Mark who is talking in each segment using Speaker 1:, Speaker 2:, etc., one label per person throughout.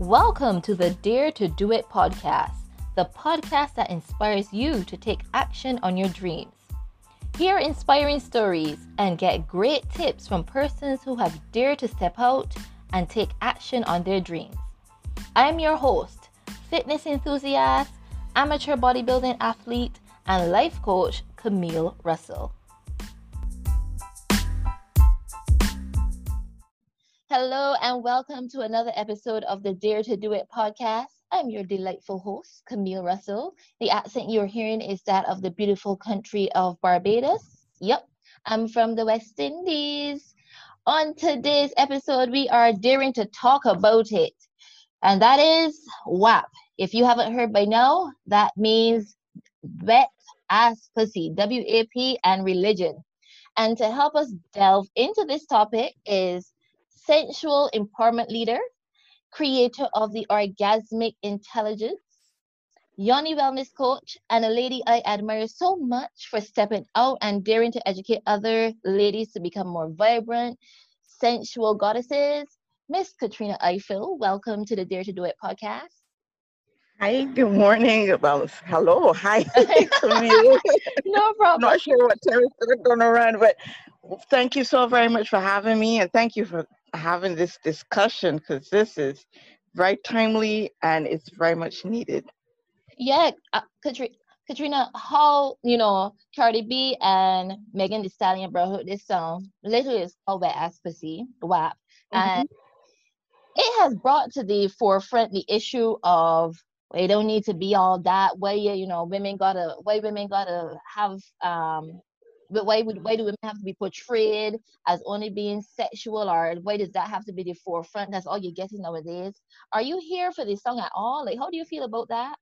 Speaker 1: Welcome to the Dare to Do It podcast, the podcast that inspires you to take action on your dreams. Hear inspiring stories and get great tips from persons who have dared to step out and take action on their dreams. I'm your host, fitness enthusiast, amateur bodybuilding athlete, and life coach Camille Russell. Hello, and welcome to another episode of the Dare to Do It podcast. I'm your delightful host, Camille Russell. The accent you're hearing is that of the beautiful country of Barbados. Yep, I'm from the West Indies. On today's episode, we are daring to talk about it, and that is WAP. If you haven't heard by now, that means wet ass pussy, W A P, and religion. And to help us delve into this topic is sensual empowerment leader, creator of the orgasmic intelligence, Yoni wellness coach, and a lady I admire so much for stepping out and daring to educate other ladies to become more vibrant, sensual goddesses. Miss Katrina Eiffel, welcome to the Dare to Do It podcast.
Speaker 2: Hi, good morning. Well, hello, hi.
Speaker 1: no problem.
Speaker 2: Not sure what terrace we're going to run, but thank you so very much for having me, and thank you for having this discussion because this is very timely and it's very much needed.
Speaker 1: Yeah, uh, Katrina, Katrina, how you know Cardi B and Megan Thee Stallion brought this song literally is called Wet Pussy, WAP, mm-hmm. and it has brought to the forefront the issue of they don't need to be all that way. You know, women gotta why women gotta have um but why would why do women have to be portrayed as only being sexual? Or why does that have to be the forefront? That's all you're getting nowadays. Are you here for this song at all? Like how do you feel about that?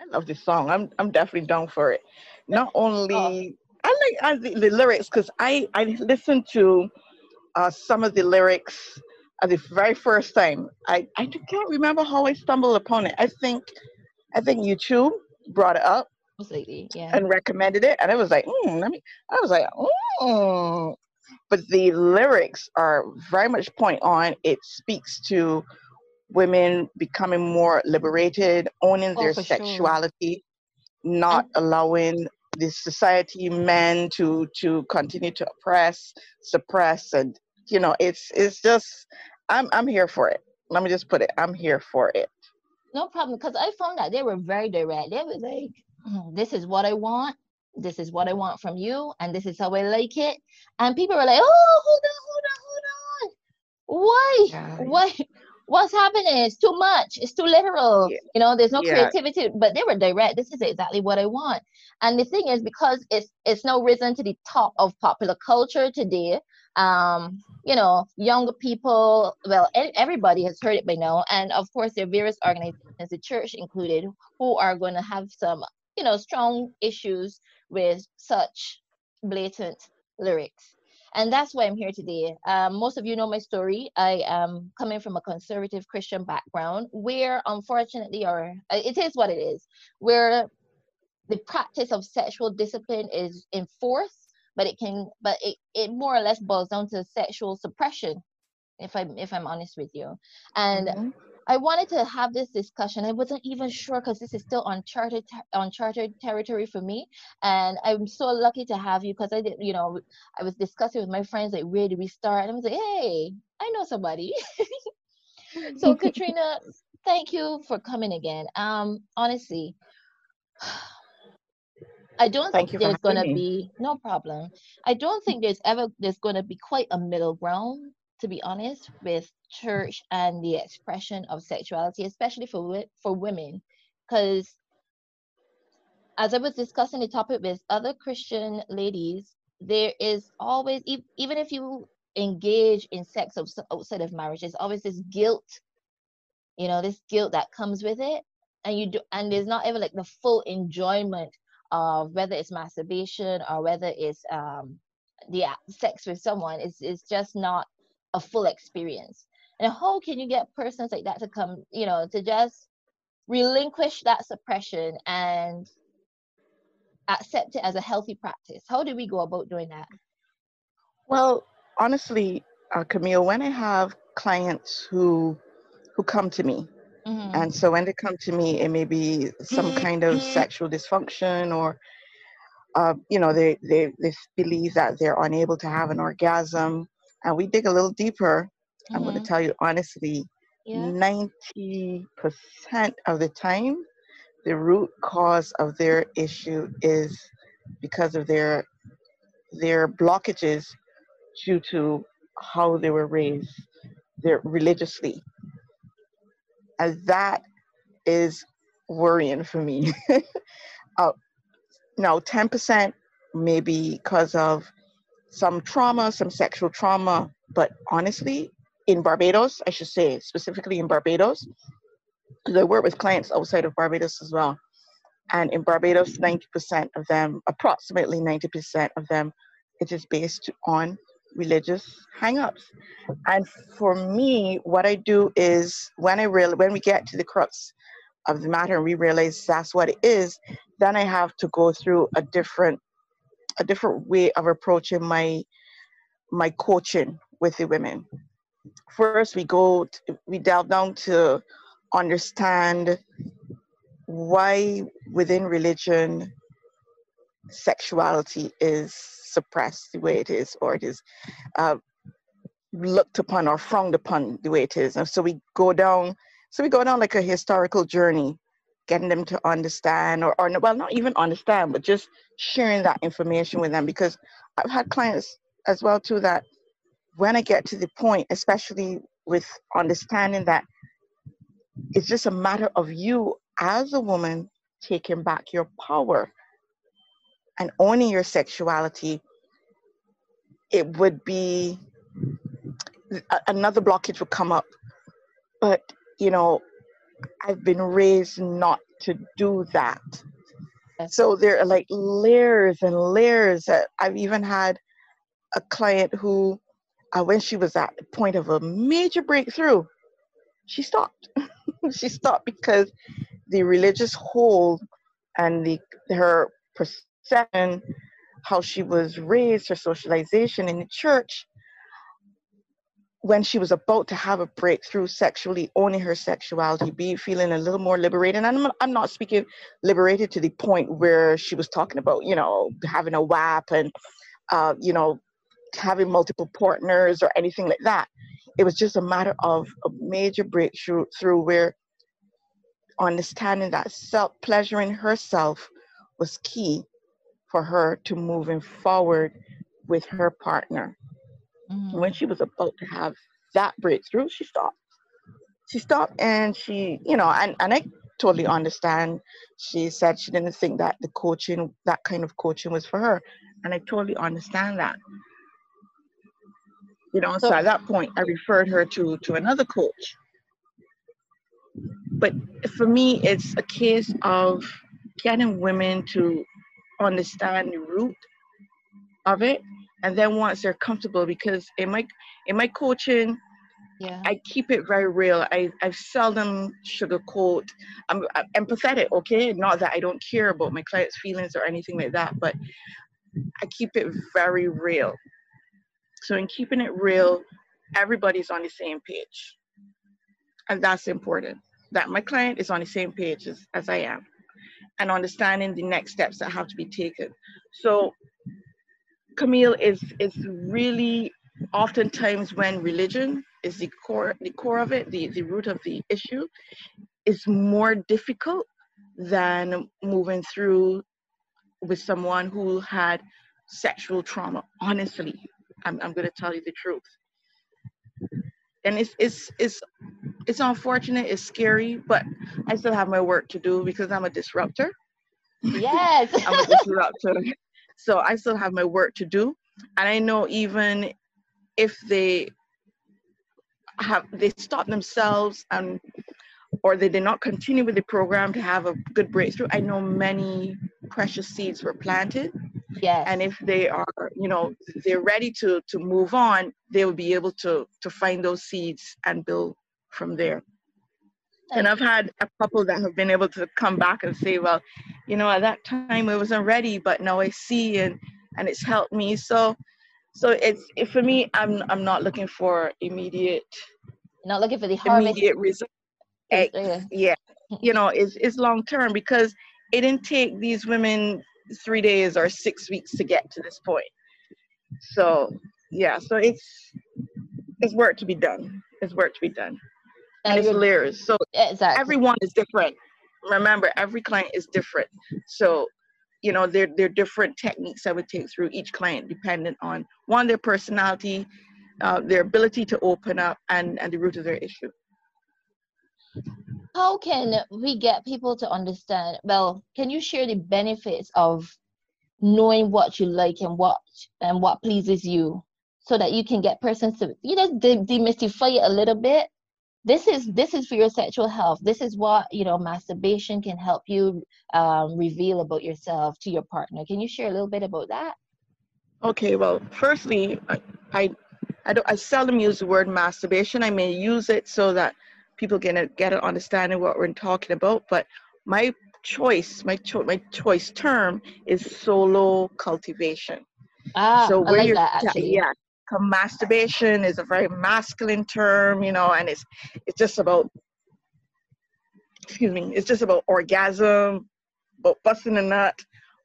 Speaker 2: I love this song. I'm i'm definitely down for it. Not only oh. i like I, the, the lyrics because i i listened to uh, some of the lyrics at the very first time. I i can't remember how i stumbled upon it. I think i think youtube brought it up
Speaker 1: completely yeah
Speaker 2: and recommended it and it was like mm, let me i was like mm. but the lyrics are very much point on it speaks to women becoming more liberated owning oh, their sexuality sure. not and- allowing the society men to to continue to oppress suppress and you know it's it's just i'm i'm here for it let me just put it i'm here for it
Speaker 1: no problem because i found that they were very direct they were like this is what I want. This is what I want from you, and this is how I like it. And people were like, oh, hold on, hold on, hold on. Why? Why? What's happening? It's too much. It's too literal. Yeah. You know, there's no yeah. creativity. But they were direct. This is exactly what I want. And the thing is, because it's it's now risen to the top of popular culture today, um, you know, younger people, well, everybody has heard it by now. And of course, there are various organizations, the church included, who are going to have some you know, strong issues with such blatant lyrics. And that's why I'm here today. Um, most of you know my story. I am coming from a conservative Christian background where, unfortunately, or uh, it is what it is, where the practice of sexual discipline is enforced, but it can, but it, it more or less boils down to sexual suppression, if I'm if I'm honest with you. And mm-hmm. I wanted to have this discussion. I wasn't even sure because this is still uncharted uncharted territory for me, and I'm so lucky to have you because I did. You know, I was discussing with my friends like, where do we start? And I was like, hey, I know somebody. so Katrina, thank you for coming again. Um, honestly. I don't Thank think there's gonna me. be no problem. I don't think there's ever there's gonna be quite a middle ground to be honest, with church and the expression of sexuality, especially for for women, because as I was discussing the topic with other Christian ladies, there is always even if you engage in sex outside of marriage, there's always this guilt, you know, this guilt that comes with it, and you do, and there's not ever like the full enjoyment of whether it's masturbation or whether it's um the sex with someone. It's it's just not a full experience. And how can you get persons like that to come, you know, to just relinquish that suppression and accept it as a healthy practice? How do we go about doing that?
Speaker 2: Well, honestly, uh, Camille, when I have clients who who come to me. Mm-hmm. And so when they come to me, it may be some kind of sexual dysfunction or uh, you know, they, they, they believe that they're unable to have an orgasm. And we dig a little deeper. Mm-hmm. I'm going to tell you honestly, yeah. 90% of the time, the root cause of their issue is because of their their blockages due to how they were raised their religiously and that is worrying for me uh, now 10% maybe because of some trauma some sexual trauma but honestly in barbados i should say specifically in barbados because i work with clients outside of barbados as well. And in barbados 90% of them approximately 90% of them it is based on religious hangups. And for me what i do is when i real when we get to the crux of the matter and we realize that's what it is then i have to go through a different a different way of approaching my my coaching with the women first we go to, we delve down to understand why within religion sexuality is suppressed the way it is, or it is uh, looked upon or frowned upon the way it is. And so we go down, so we go down like a historical journey, getting them to understand, or, or well, not even understand, but just sharing that information with them. Because I've had clients as well too that when I get to the point, especially with understanding that it's just a matter of you as a woman taking back your power and owning your sexuality, it would be another blockage would come up. But, you know, I've been raised not to do that. So there are like layers and layers. That I've even had a client who, uh, when she was at the point of a major breakthrough, she stopped. she stopped because the religious hold and the her perception, how she was raised, her socialization in the church, when she was about to have a breakthrough sexually, owning her sexuality, be feeling a little more liberated. And I'm, I'm not speaking liberated to the point where she was talking about, you know, having a WAP and, uh, you know, having multiple partners or anything like that. It was just a matter of a major breakthrough through where understanding that self pleasuring herself was key for her to moving forward with her partner. Mm-hmm. When she was about to have that breakthrough, she stopped. She stopped and she, you know, and, and I totally understand. She said she didn't think that the coaching, that kind of coaching was for her. And I totally understand that. You know, so, so at that point I referred her to to another coach but for me, it's a case of getting women to understand the root of it, and then once they're comfortable, because in my in my coaching, yeah. I keep it very real. I I seldom sugarcoat. I'm, I'm empathetic, okay? Not that I don't care about my clients' feelings or anything like that, but I keep it very real. So in keeping it real, everybody's on the same page, and that's important that my client is on the same page as, as I am and understanding the next steps that have to be taken. So Camille is is really oftentimes when religion is the core the core of it, the, the root of the issue, is more difficult than moving through with someone who had sexual trauma. Honestly, I'm, I'm going to tell you the truth. And it's it's it's it's unfortunate it's scary but i still have my work to do because i'm a disruptor.
Speaker 1: Yes.
Speaker 2: I'm a disruptor so i still have my work to do and i know even if they have they stop themselves and or they did not continue with the program to have a good breakthrough i know many precious seeds were planted
Speaker 1: Yes.
Speaker 2: And if they are, you know, they're ready to to move on, they will be able to to find those seeds and build from there. And I've had a couple that have been able to come back and say, well, you know, at that time I wasn't ready, but now I see and and it's helped me. So so it's it, for me, I'm I'm not looking for immediate
Speaker 1: not looking for the
Speaker 2: immediate result.
Speaker 1: Yeah.
Speaker 2: Yeah, you know, it's it's long term because it didn't take these women three days or six weeks to get to this point. So yeah, so it's it's work to be done. It's work to be done. And it's layers. So
Speaker 1: exactly.
Speaker 2: everyone is different. Remember, every client is different. So, you know, there there are different techniques I would take through each client, dependent on one their personality, uh, their ability to open up, and and the root of their issue.
Speaker 1: how can we get people to understand well can you share the benefits of knowing what you like and what and what pleases you so that you can get persons to you know de- demystify it a little bit this is this is for your sexual health this is what you know masturbation can help you um, reveal about yourself to your partner can you share a little bit about that
Speaker 2: Okay, well, firstly, I, I, I, don't, I seldom use the word masturbation. I may use it so that people can get an understanding what we're talking about. But my choice, my cho- my choice term is solo cultivation.
Speaker 1: ah
Speaker 2: so
Speaker 1: i
Speaker 2: where
Speaker 1: like
Speaker 2: you're,
Speaker 1: that
Speaker 2: yeah,
Speaker 1: actually
Speaker 2: yeah, 'cause masturbation is a very masculine term, you know, and it's it's just about, excuse me, it's just about orgasm, about busting a nut.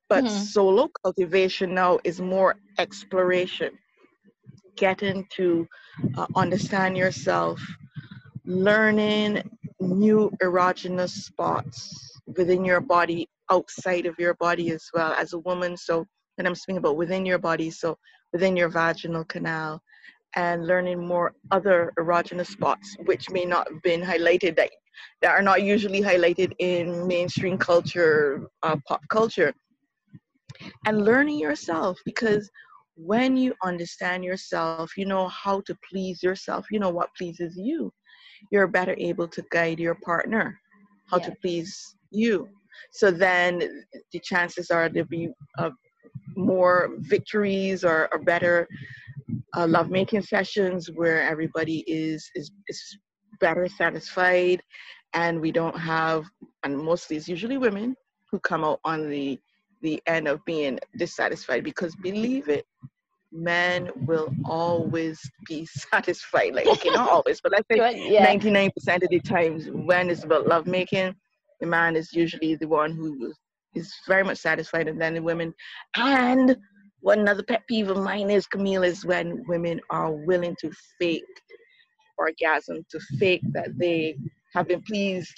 Speaker 2: But
Speaker 1: Mhm.
Speaker 2: solo cultivation now is more exploration, getting to uh, understand yourself, learning new erogenous spots within your body, outside of your body as well as a woman. So, and I'm speaking about within your body, so within your vaginal canal, and learning more other erogenous spots which may not have been highlighted that that are not usually highlighted in mainstream culture, uh, pop culture, and learning yourself because when you understand yourself, you know how to please yourself, you know what pleases you, you're better able to guide your partner how to please you. So then the chances are there'll be uh, more victories or, or better uh, lovemaking sessions where everybody is, is, is better satisfied and we don't have, and mostly it's usually women who come out on the the end of being dissatisfied because believe it men will always be satisfied. Like okay not always but let's say
Speaker 1: yeah.
Speaker 2: 99% of the times when it's about love making the man is usually the one who is very much satisfied and then the women and what another pet peeve of mine is camille is when women are willing to fake orgasm to fake that they have been pleased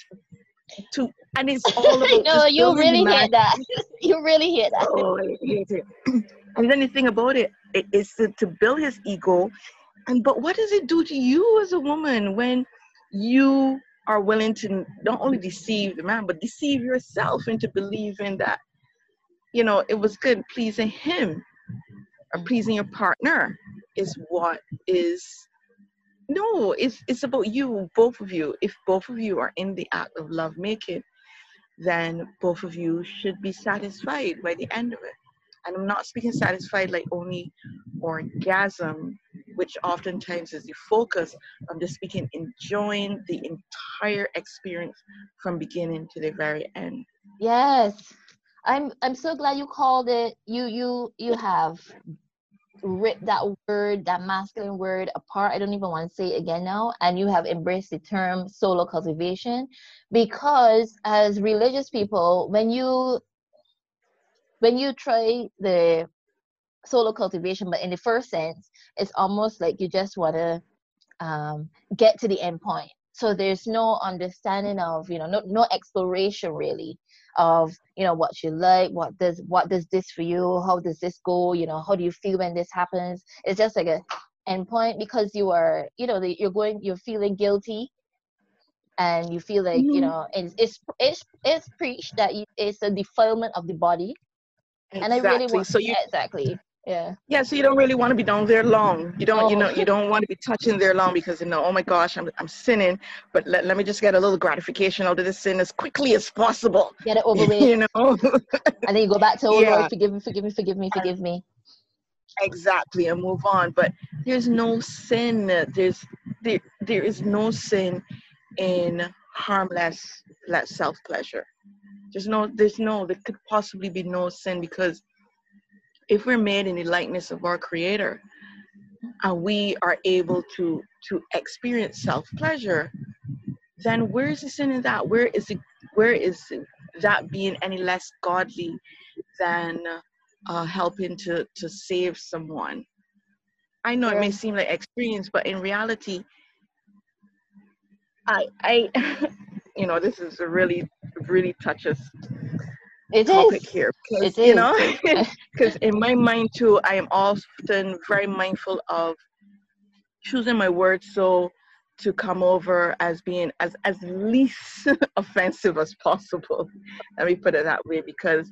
Speaker 2: to and it's all about
Speaker 1: no you really hit that you really hit that
Speaker 2: Oh, I hate it. And then the thing about it, it is to, to build his ego. And but what does it do to you as a woman when you are willing to not only deceive the man, but deceive yourself into believing that, you know, it was good pleasing him or pleasing your partner is what is no, it's it's about you, both of you. If both of you are in the act of love making, then both of you should be satisfied by the end of it. And I'm not speaking satisfied like only orgasm, which oftentimes is the focus. I'm just speaking enjoying the entire experience from beginning to the very end.
Speaker 1: Yes. I'm I'm so glad you called it you you you have ripped that word, that masculine word apart. I don't even want to say it again now. And you have embraced the term solo cultivation because as religious people, when you when you try the solo cultivation, but in the first sense, it's almost like you just want to um, get to the end point. So there's no understanding of, you know, no, no exploration really of, you know, what you like, what does what does this for you, how does this go, you know, how do you feel when this happens? It's just like a end point because you are, you know, the, you're going, you're feeling guilty, and you feel like, you
Speaker 2: Mhm.
Speaker 1: know, it's it's it's, it's preached that it's a defilement of the body, and I really
Speaker 2: Exactly.
Speaker 1: want
Speaker 2: So you
Speaker 1: exactly, yeah.
Speaker 2: yeah, so you don't really want to be down there long. You don't, you know, oh. you don't want to be touching there long because you know, oh my gosh, I'm I'm sinning, but let, let me just get a little gratification out of this sin as quickly as possible.
Speaker 1: Get it over with.
Speaker 2: you know?
Speaker 1: and then you go back to oh
Speaker 2: Yeah.
Speaker 1: Lord, forgive me, forgive me, forgive me, forgive me.
Speaker 2: exactly and move on but there's no sin there's there, there is no sin in harmless less self pleasure there's no there's no there could possibly be no sin because if we're made in the likeness of our creator and we are able to to experience self pleasure, then where is the sin in that? Where is it? Where is that being any less godly than uh, helping to to save someone? I know it may seem like experience, but in reality, I I you know this is a really really touches
Speaker 1: it
Speaker 2: topic
Speaker 1: is.
Speaker 2: here. Because
Speaker 1: It
Speaker 2: you know because in my mind too i am often very mindful of choosing my words so to come over as being as as least offensive as possible. Let me put it that way because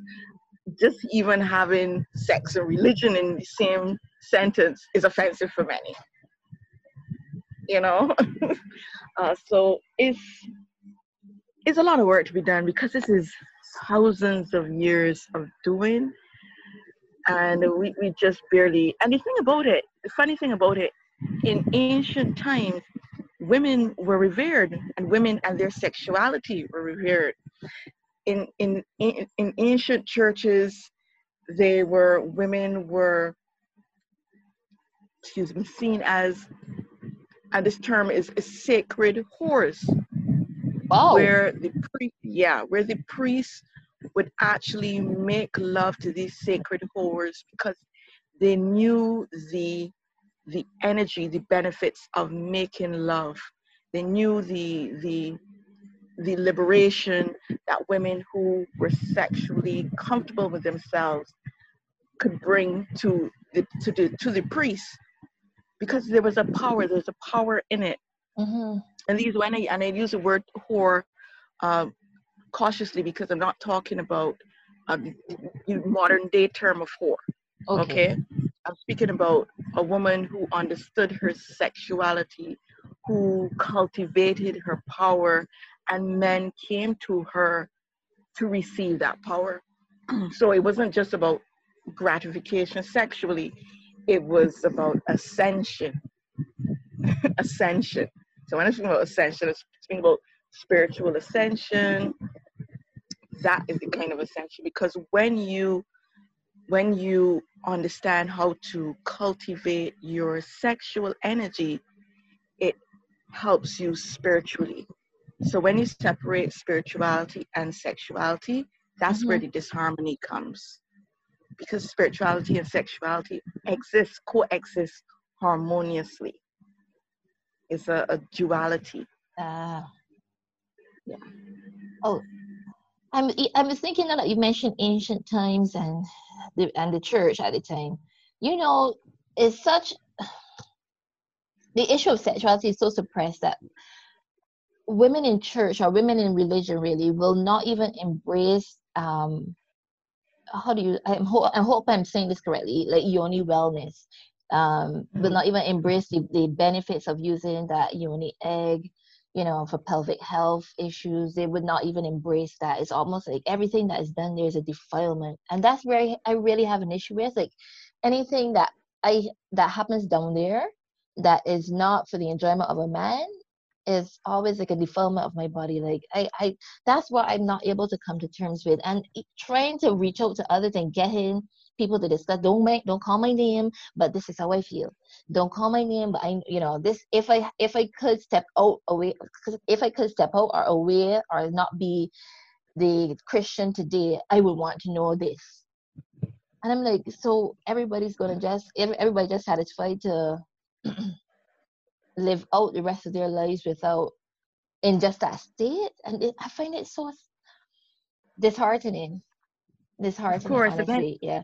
Speaker 2: just even having sex and religion in the same sentence is offensive for many. You know? Uh, so it's it's a lot of work to be done because this is thousands of years of doing. And we, we just barely and the thing about it the funny thing about it in ancient times women were revered and women and their sexuality were revered. In in in, in ancient churches they were women were excuse me seen as and this term is, is sacred whores
Speaker 1: Wow.
Speaker 2: where the priest, yeah, where the priest would actually make love to these sacred whores because they knew the the energy, the benefits of making love. They knew the the the liberation that women who were sexually comfortable with themselves could bring to the to the to the priest because there was a power, there's a power in it
Speaker 1: hmm
Speaker 2: and these when I and I use the word whore um, cautiously because I'm not talking about uh, the modern day term of whore.
Speaker 1: Okay.
Speaker 2: Okay, I'm speaking about a woman who understood her sexuality, who cultivated her power, and men came to her to receive that power. so it wasn't just about gratification sexually; it was about ascension. ascension. So when I speak about ascension, I'm speaking about spiritual ascension. That is the kind of ascension because when you when you understand how to cultivate your sexual energy, it helps you spiritually. So when you separate spirituality and sexuality, that's where mm-hmm. the disharmony comes. Because spirituality and sexuality exist, coexist harmoniously. It's a, a duality.
Speaker 1: Ah.
Speaker 2: Yeah.
Speaker 1: Oh, I'm I was thinking that you mentioned ancient times and the and the church at the time. You know, it's such the issue of sexuality is so suppressed that women in church or women in religion really will not even embrace um how do you I'm ho- I hope I'm saying this correctly like yoni wellness um will
Speaker 2: Mhm.
Speaker 1: not even embrace the, the benefits of using that yoni egg you know for pelvic health issues. They would not even embrace that. It's almost like everything that is done there is a defilement. And that's where I, really have an issue with like anything that I that happens down there that is not for the enjoyment of a man is always like a defilement of my body. Like I, I that's what i'm not able to come to terms with. And trying to reach out to others and get in people to discuss don't make don't call my name but this is how i feel. Don't call my name but i you know this if i if i could step out away if i could step out or away or not be the christian today i would want to know this. And i'm like so everybody's gonna just everybody just satisfied to live out the rest of their lives without in just that state? And it, i find it so disheartening disheartening
Speaker 2: course, and then-
Speaker 1: honestly yeah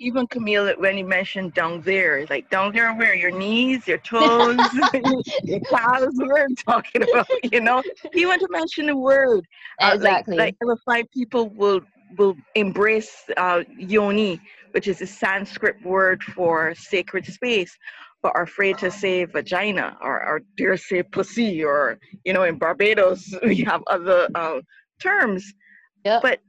Speaker 2: Even Camille, when you mentioned down there, like down there where your knees, your toes, your calves, we're talking about, you know. Even to mention the word. Uh,
Speaker 1: exactly
Speaker 2: Like, over five people will will embrace uh, yoni, which is a Sanskrit word for sacred space, but are afraid to say vagina or, or dare say pussy or you know in Barbados we have other uh, terms.
Speaker 1: Yep.
Speaker 2: but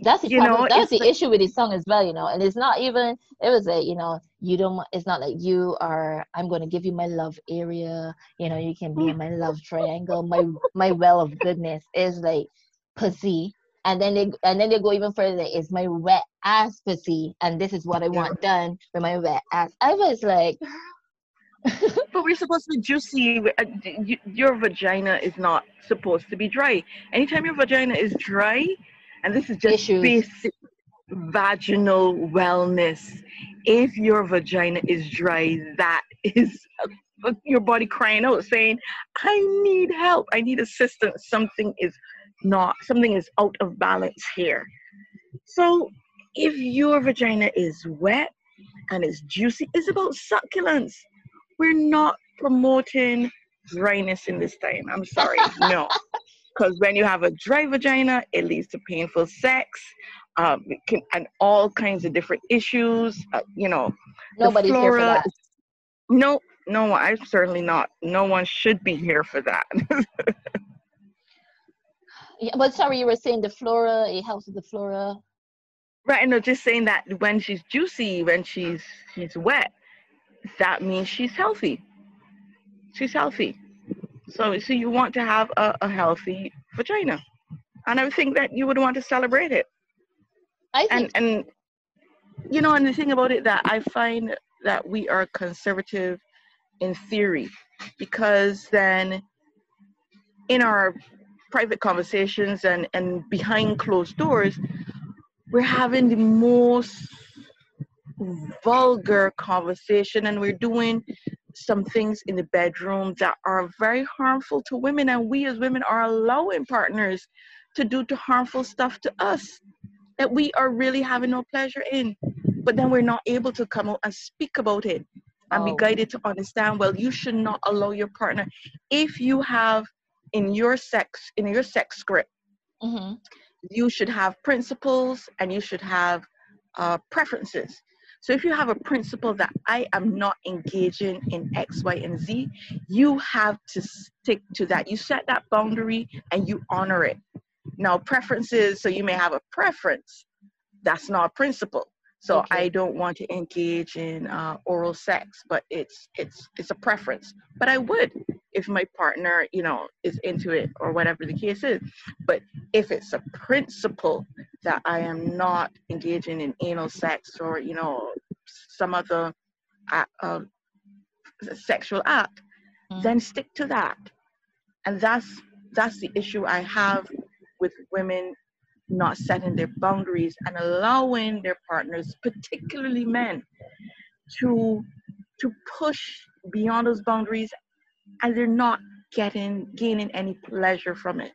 Speaker 1: that's the
Speaker 2: you
Speaker 1: problem
Speaker 2: know,
Speaker 1: that's the issue with this song as well you know and it's not even it was a you know you don't it's not like you are i'm going to give you my love area you know you can be in my love triangle my my well of goodness is like pussy and then they and then they go even further. It's my wet ass pussy, and this is what I want done with my wet ass. I was like.
Speaker 2: but we're supposed to be juicy. Uh, your vagina is not supposed to be dry. Anytime your vagina is dry, and this is just Issues. basic vaginal wellness. If your vagina is dry, that is your body crying out, saying, "I need help. I need assistance. Something is not. Something is out of balance here." So, if your vagina is wet and it's juicy, it's about succulence. We're not promoting dryness in this time. I'm sorry, no. Because when you have a dry vagina, it leads to painful sex, um, can, and all kinds of different issues. Uh, you know,
Speaker 1: nobody's flora, here for that.
Speaker 2: No, no, I'm certainly not. No one should be here for that.
Speaker 1: yeah, but sorry, you were saying the flora. It helps with the flora.
Speaker 2: Right, no, just saying that when she's juicy, when she's she's wet, that means she's healthy. She's healthy. So, so you want to have a, a healthy vagina, and I think that you would want to celebrate it.
Speaker 1: I
Speaker 2: think. And and you know, and the thing about it that I find that we are conservative in theory, because then in our private conversations and and behind closed doors, we're having the most vulgar conversation and we're doing some things in the bedroom that are very harmful to women and we as women are allowing partners to do to harmful stuff to us that we are really having no pleasure in but then we're not able to come out and speak about it and oh. be guided to understand well you should not allow your partner if you have in your sex in your sex script mm-hmm. you should have principles and you should have uh, preferences so if you have a principle that I am not engaging in X, Y, and Z, you have to stick to that. You set that boundary and you honor it. Now, preferences, so you may have a preference. That's not a principle. So okay. I don't want to engage in uh, oral sex, but it's it's it's a preference. But I would if my partner, you know, is into it or whatever the case is. But if it's a principle that I am not engaging in anal sex or you know some other uh, sexual act, mm. then stick to that. And that's that's the issue I have with women not setting their boundaries and allowing their partners, particularly men, to to push beyond those boundaries and they're not getting gaining any pleasure from it.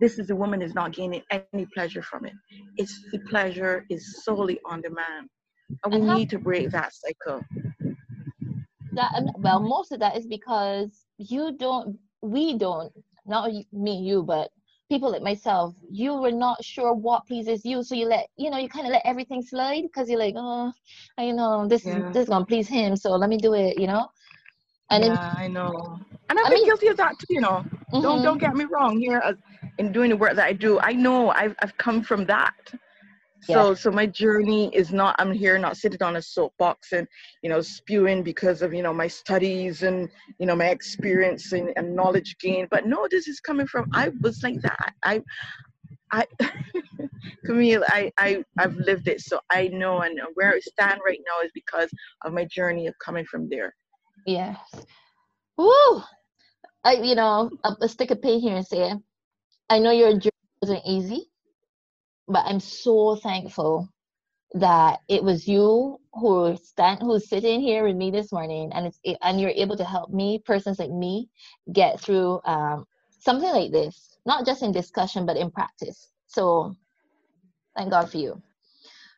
Speaker 2: This is a woman is not gaining any pleasure from it. It's the pleasure is solely on the man. And we and need to break that cycle.
Speaker 1: That um, well, most of that is because you don't we don't not me you but people like myself, you were not sure what pleases you, so you let you know you kind of let everything slide because you're like, oh, I know this yeah. is this is gonna please him, so let me do it, you know.
Speaker 2: And yeah, I know, and I've I been mean, guilty of that too. You know, mm-hmm. don't don't get me wrong. Here, as in doing the work that I do, I know I've I've come from that. So yeah. so my journey is not I'm here not sitting on a soapbox and you know spewing because of you know my studies and you know my experience and, and knowledge gain. But no, this is coming from I was like that. I I Camille, I, I I've lived it so I know and where I stand right now is because of my journey of coming from there.
Speaker 1: Yes. Woo! I you know, I'll stick a pin here and say I know your journey wasn't easy but I'm so thankful that it was you who stand who's sitting here with me this morning and it's and you're able to help me persons like me get through um, something like this not just in discussion but in practice. So thank god for you.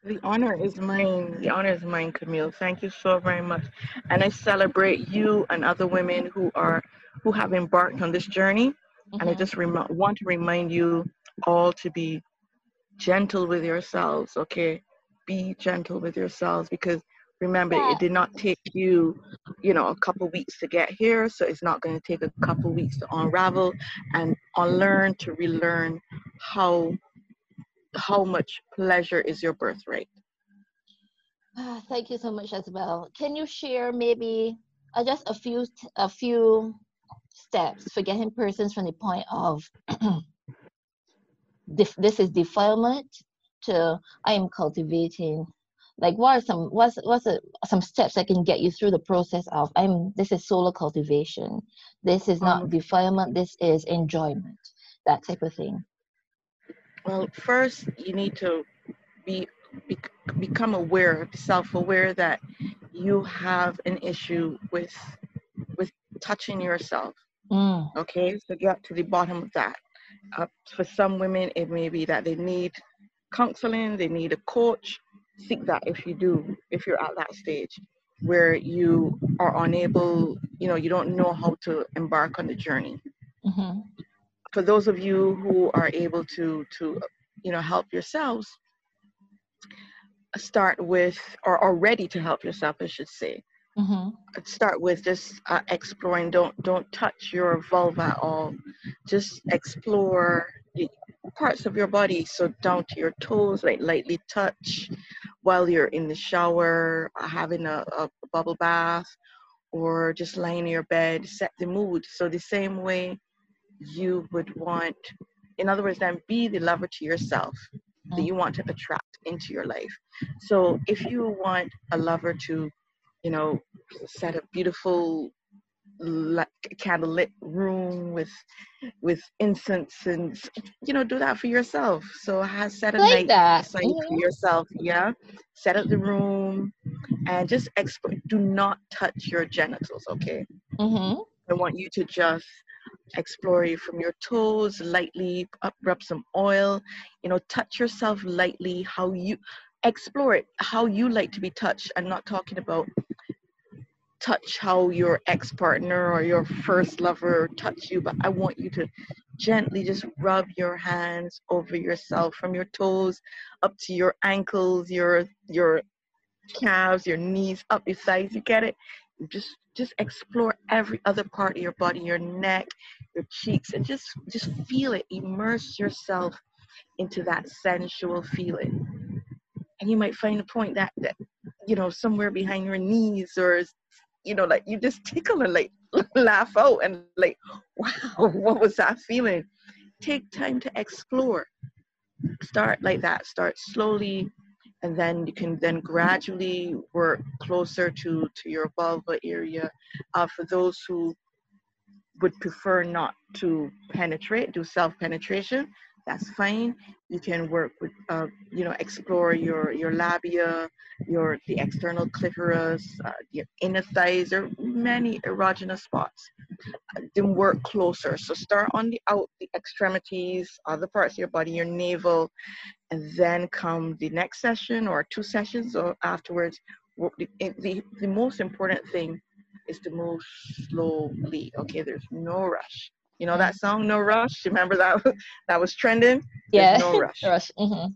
Speaker 2: The honor is mine. The honor is mine camille. Thank you so very much. And i celebrate you and other women who are who have embarked on this journey. Mm-hmm. and i mm-hmm. just rem- want to remind you all to be gentle with yourselves, okay? Be gentle with yourselves because remember yeah. it did not take you you know a couple weeks to get here so it's not going to take a couple weeks to unravel and unlearn to relearn how how much pleasure is your birthright
Speaker 1: uh, thank you so much well can you share maybe uh, just a few a few steps for getting persons from the point of this is defilement to I am cultivating like what are some what's what's a, some steps that can get you through the process of I'm this is solo cultivation. This is not
Speaker 2: Um,
Speaker 1: defilement, this is enjoyment. That type of thing.
Speaker 2: Well, first you need to be, be become aware, self-aware that you have an issue with with touching yourself.
Speaker 1: Mm,
Speaker 2: Okay, so get to the bottom of that. Uh, for some women, it may be that they need counseling, they need a coach. Seek that if you do, if you're at that stage where you are unable, you know, you don't know how to embark on the journey.
Speaker 1: hmm
Speaker 2: For those of you who are able to, to, you know, help yourselves, start with, or are ready to help yourself, I should say.
Speaker 1: hmm
Speaker 2: start with just uh, exploring don't don't touch your vulva at all just explore the parts of your body so down to your toes like lightly touch while you're in the shower uh, having a, a bubble bath or just lying in your bed set the mood so the same way you would want in other words then be the lover to yourself that
Speaker 1: Mm.
Speaker 2: you want to attract into your life so if you want a lover to you know set a beautiful like candlelit room with with incense and you know do that for yourself. So has set a
Speaker 1: Like
Speaker 2: night
Speaker 1: that.
Speaker 2: aside for
Speaker 1: Mhm.
Speaker 2: yourself yeah. Set up the room and just explore do not touch your genitals okay?
Speaker 1: Hmm
Speaker 2: i want you to just explore you from your toes lightly up rub some oil you know touch yourself lightly how you explore it how you like to be touched. I'm not talking about touch how your ex-partner or your first lover touch you but i want you to gently just rub your hands over yourself from your toes up to your ankles your your calves your knees up your sides you get it? Just just explore every other part of your body your neck your cheeks and just just feel it. Immerse yourself into that sensual feeling. And you might find a point that that you know somewhere behind your knees or you know like you just tickle and like laugh out and like wow what was that feeling? Take time to explore. Start like that. Start slowly and then you can then gradually work closer to to your vulva area. Uh, for those who would prefer not to penetrate do self penetration that's fine. You can work with uh, you know explore your your labia your the external clitoris uh, your inner thighs there are many erogenous spots. Then work closer. So start on the out the extremities other parts of your body your navel and then come the next session or two sessions or afterwards the, the, the most important thing is to move slowly okay? There's no rush you know that song no rush remember that that was trending
Speaker 1: Yeah.
Speaker 2: there's no rush
Speaker 1: Rush. hmm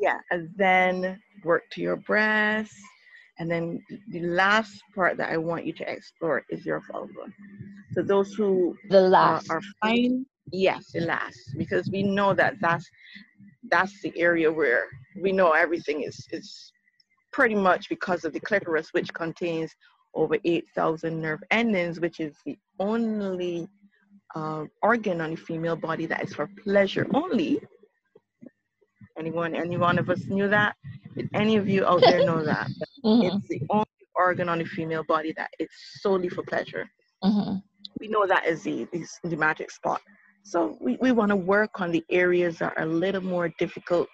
Speaker 2: yeah and then work to your breasts and then the last part that i want you to explore is your vulva so those who
Speaker 1: The last.
Speaker 2: are fine yes the last because we know that that's that's the area where we know everything is is pretty much because of the clitoris which contains over 8000 nerve endings which is the only uh, organ on the female body that is for pleasure only anyone any one of us knew that did any of you out there know that
Speaker 1: hmm
Speaker 2: it's the only organ on the female body that is solely for pleasure
Speaker 1: hmm
Speaker 2: we know that is the, the, the magic spot. So we, we want to work on the areas that are a little more difficult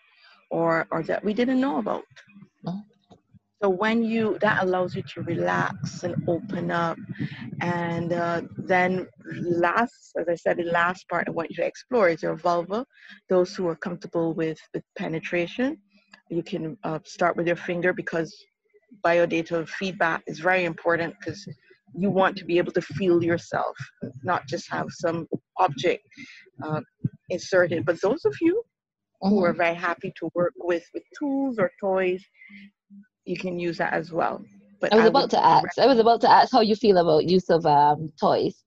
Speaker 2: or, or that we didn't know about.
Speaker 1: Mhm.
Speaker 2: So when you, that allows you to relax and open up. And uh, then last, as I said, the last part I want you to explore is your vulva. Those who are comfortable with, with penetration, you can uh, start with your finger because biodata feedback is very important because you want to be able to feel yourself, not just have some object uh, inserted. But those of you who are very happy to work with with tools or toys, you can use that as well. But
Speaker 1: I was
Speaker 2: would
Speaker 1: about to ask. I was about to ask how you feel about use of um toys.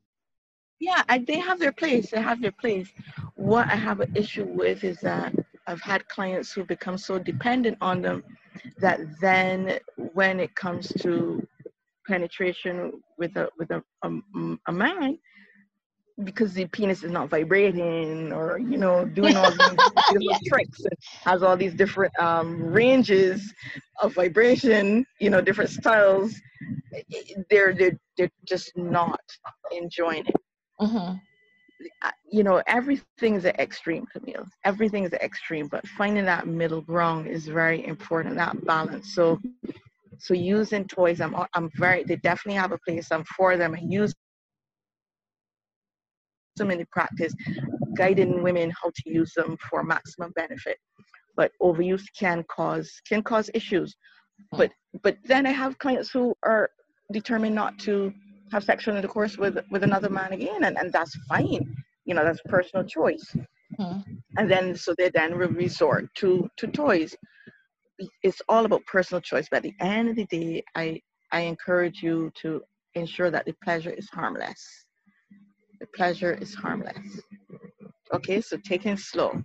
Speaker 2: yeah, I, they have their place. They have their place. What I have an issue with is that I've had clients who become so dependent on them that then when it comes to penetration with a with a, a, a man, because the penis is not vibrating or you know doing all these yeah. tricks and has all these different um, ranges of vibration you know different styles they're they're, they're just not enjoying it mm-hmm. you know everything is an extreme camille everything is an extreme but finding that middle ground is very important that balance so so using toys i'm i'm very they definitely have a place i'm for them and use them in the practice, guiding women how to use them for maximum benefit. But overuse can cause can cause issues. But but then I have clients who are determined not to have sexual intercourse with with another man again, and, and that's fine. You know, that's personal choice. Mm-hmm. And then so they then resort to to toys. It's all about personal choice. But at the end of the day, I I encourage you to ensure that the pleasure is harmless the pleasure is harmless. Okay, so taking slow.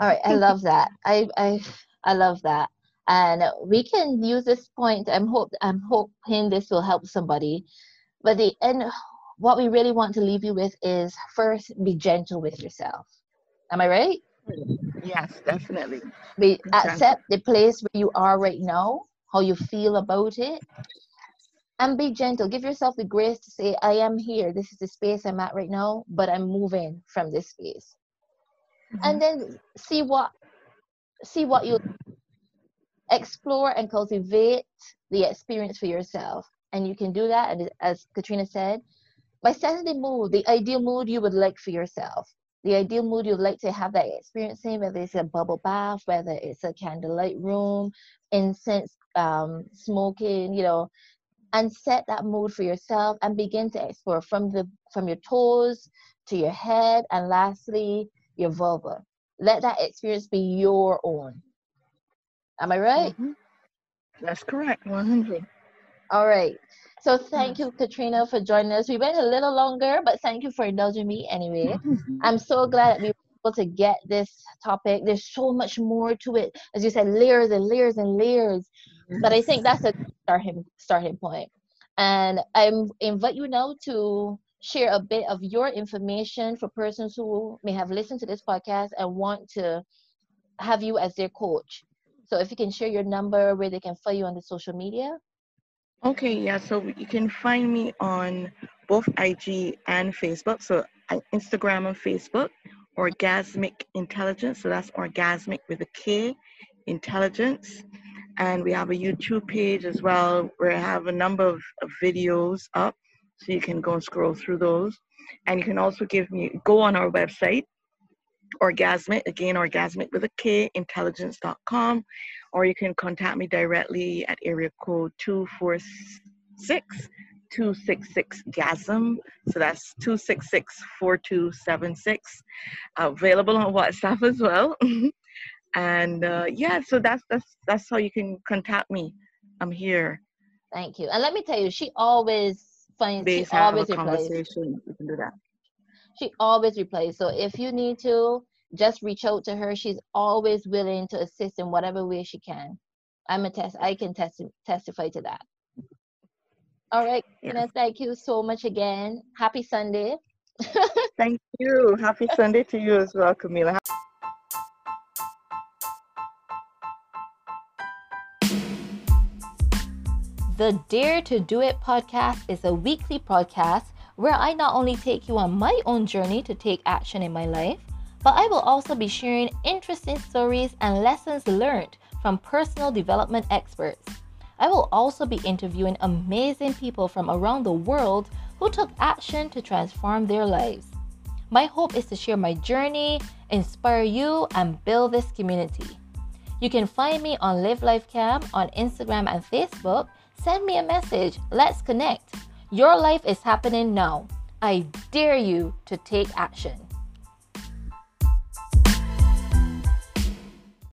Speaker 1: All right, I love that. I I I love that. And we can use this point. I'm hope I'm hoping this will help somebody. But the end what we really want to leave you with is first be gentle with yourself. Am I right?
Speaker 2: Yes, definitely.
Speaker 1: Be, accept the place where you are right now, how you feel about it, and be gentle. Give yourself the grace to say, I am here. This is the space I'm at right now, but I'm moving from this space. Mm-hmm. And then see what see what you explore and cultivate the experience for yourself. And you can do that, and as Katrina said, by setting the mood, the ideal mood you would like for yourself. The ideal mood you'd like to have that experience in, whether it's a bubble bath, whether it's a candlelight room, incense um, smoking, you know, and set that mood for yourself and begin to explore from the from your toes to your head and lastly your vulva. Let that experience be your own. Am i right? Mm-hmm.
Speaker 2: that's correct. 100
Speaker 1: all right. So thank you katrina for joining us. We went a little longer but thank you for indulging me anyway. I'm so glad that we were able to get this topic. There's so much more to it. As you said layers and layers and layers but mm-hmm. I think that's a starting starting point. And I invite you now to share a bit of your information for persons who may have listened to this podcast and want to have you as their coach. So if you can share your number where they can find you on the social media.
Speaker 2: Okay, yeah. So you can find me on both IG and Facebook. So Instagram and Facebook, Orgasmic Intelligence. So that's orgasmic with a K, intelligence and we have a YouTube page as well where I have a number of, of videos up, so you can go and scroll through those. And you can also give me go on our website, Orgasmic again, Orgasmic with a K, intelligence.com, or you can contact me directly at area code two four six. 266 GASM. So that's 266 4276. Available on WhatsApp as well. and uh, yeah so that's that's that's how you can contact me. I'm here.
Speaker 1: Thank you. And let me tell you she always finds she always replies
Speaker 2: you can do that.
Speaker 1: She always replies so if you need to just reach out to her. She's always willing to assist in whatever way she can. I'm a test i can test, testify to that. All right yeah. thank you so much again. Happy sunday.
Speaker 2: Thank you. Happy sunday to you as well camila
Speaker 1: The Dare to Do It podcast is a weekly podcast where I not only take you on my own journey to take action in my life, but I will also be sharing interesting stories and lessons learned from personal development experts. I will also be interviewing amazing people from around the world who took action to transform their lives. My hope is to share my journey, inspire you, and build this community. You can find me on Live Life Cam on Instagram and Facebook Send me a message. Let's connect. Your life is happening now. I dare you to take action.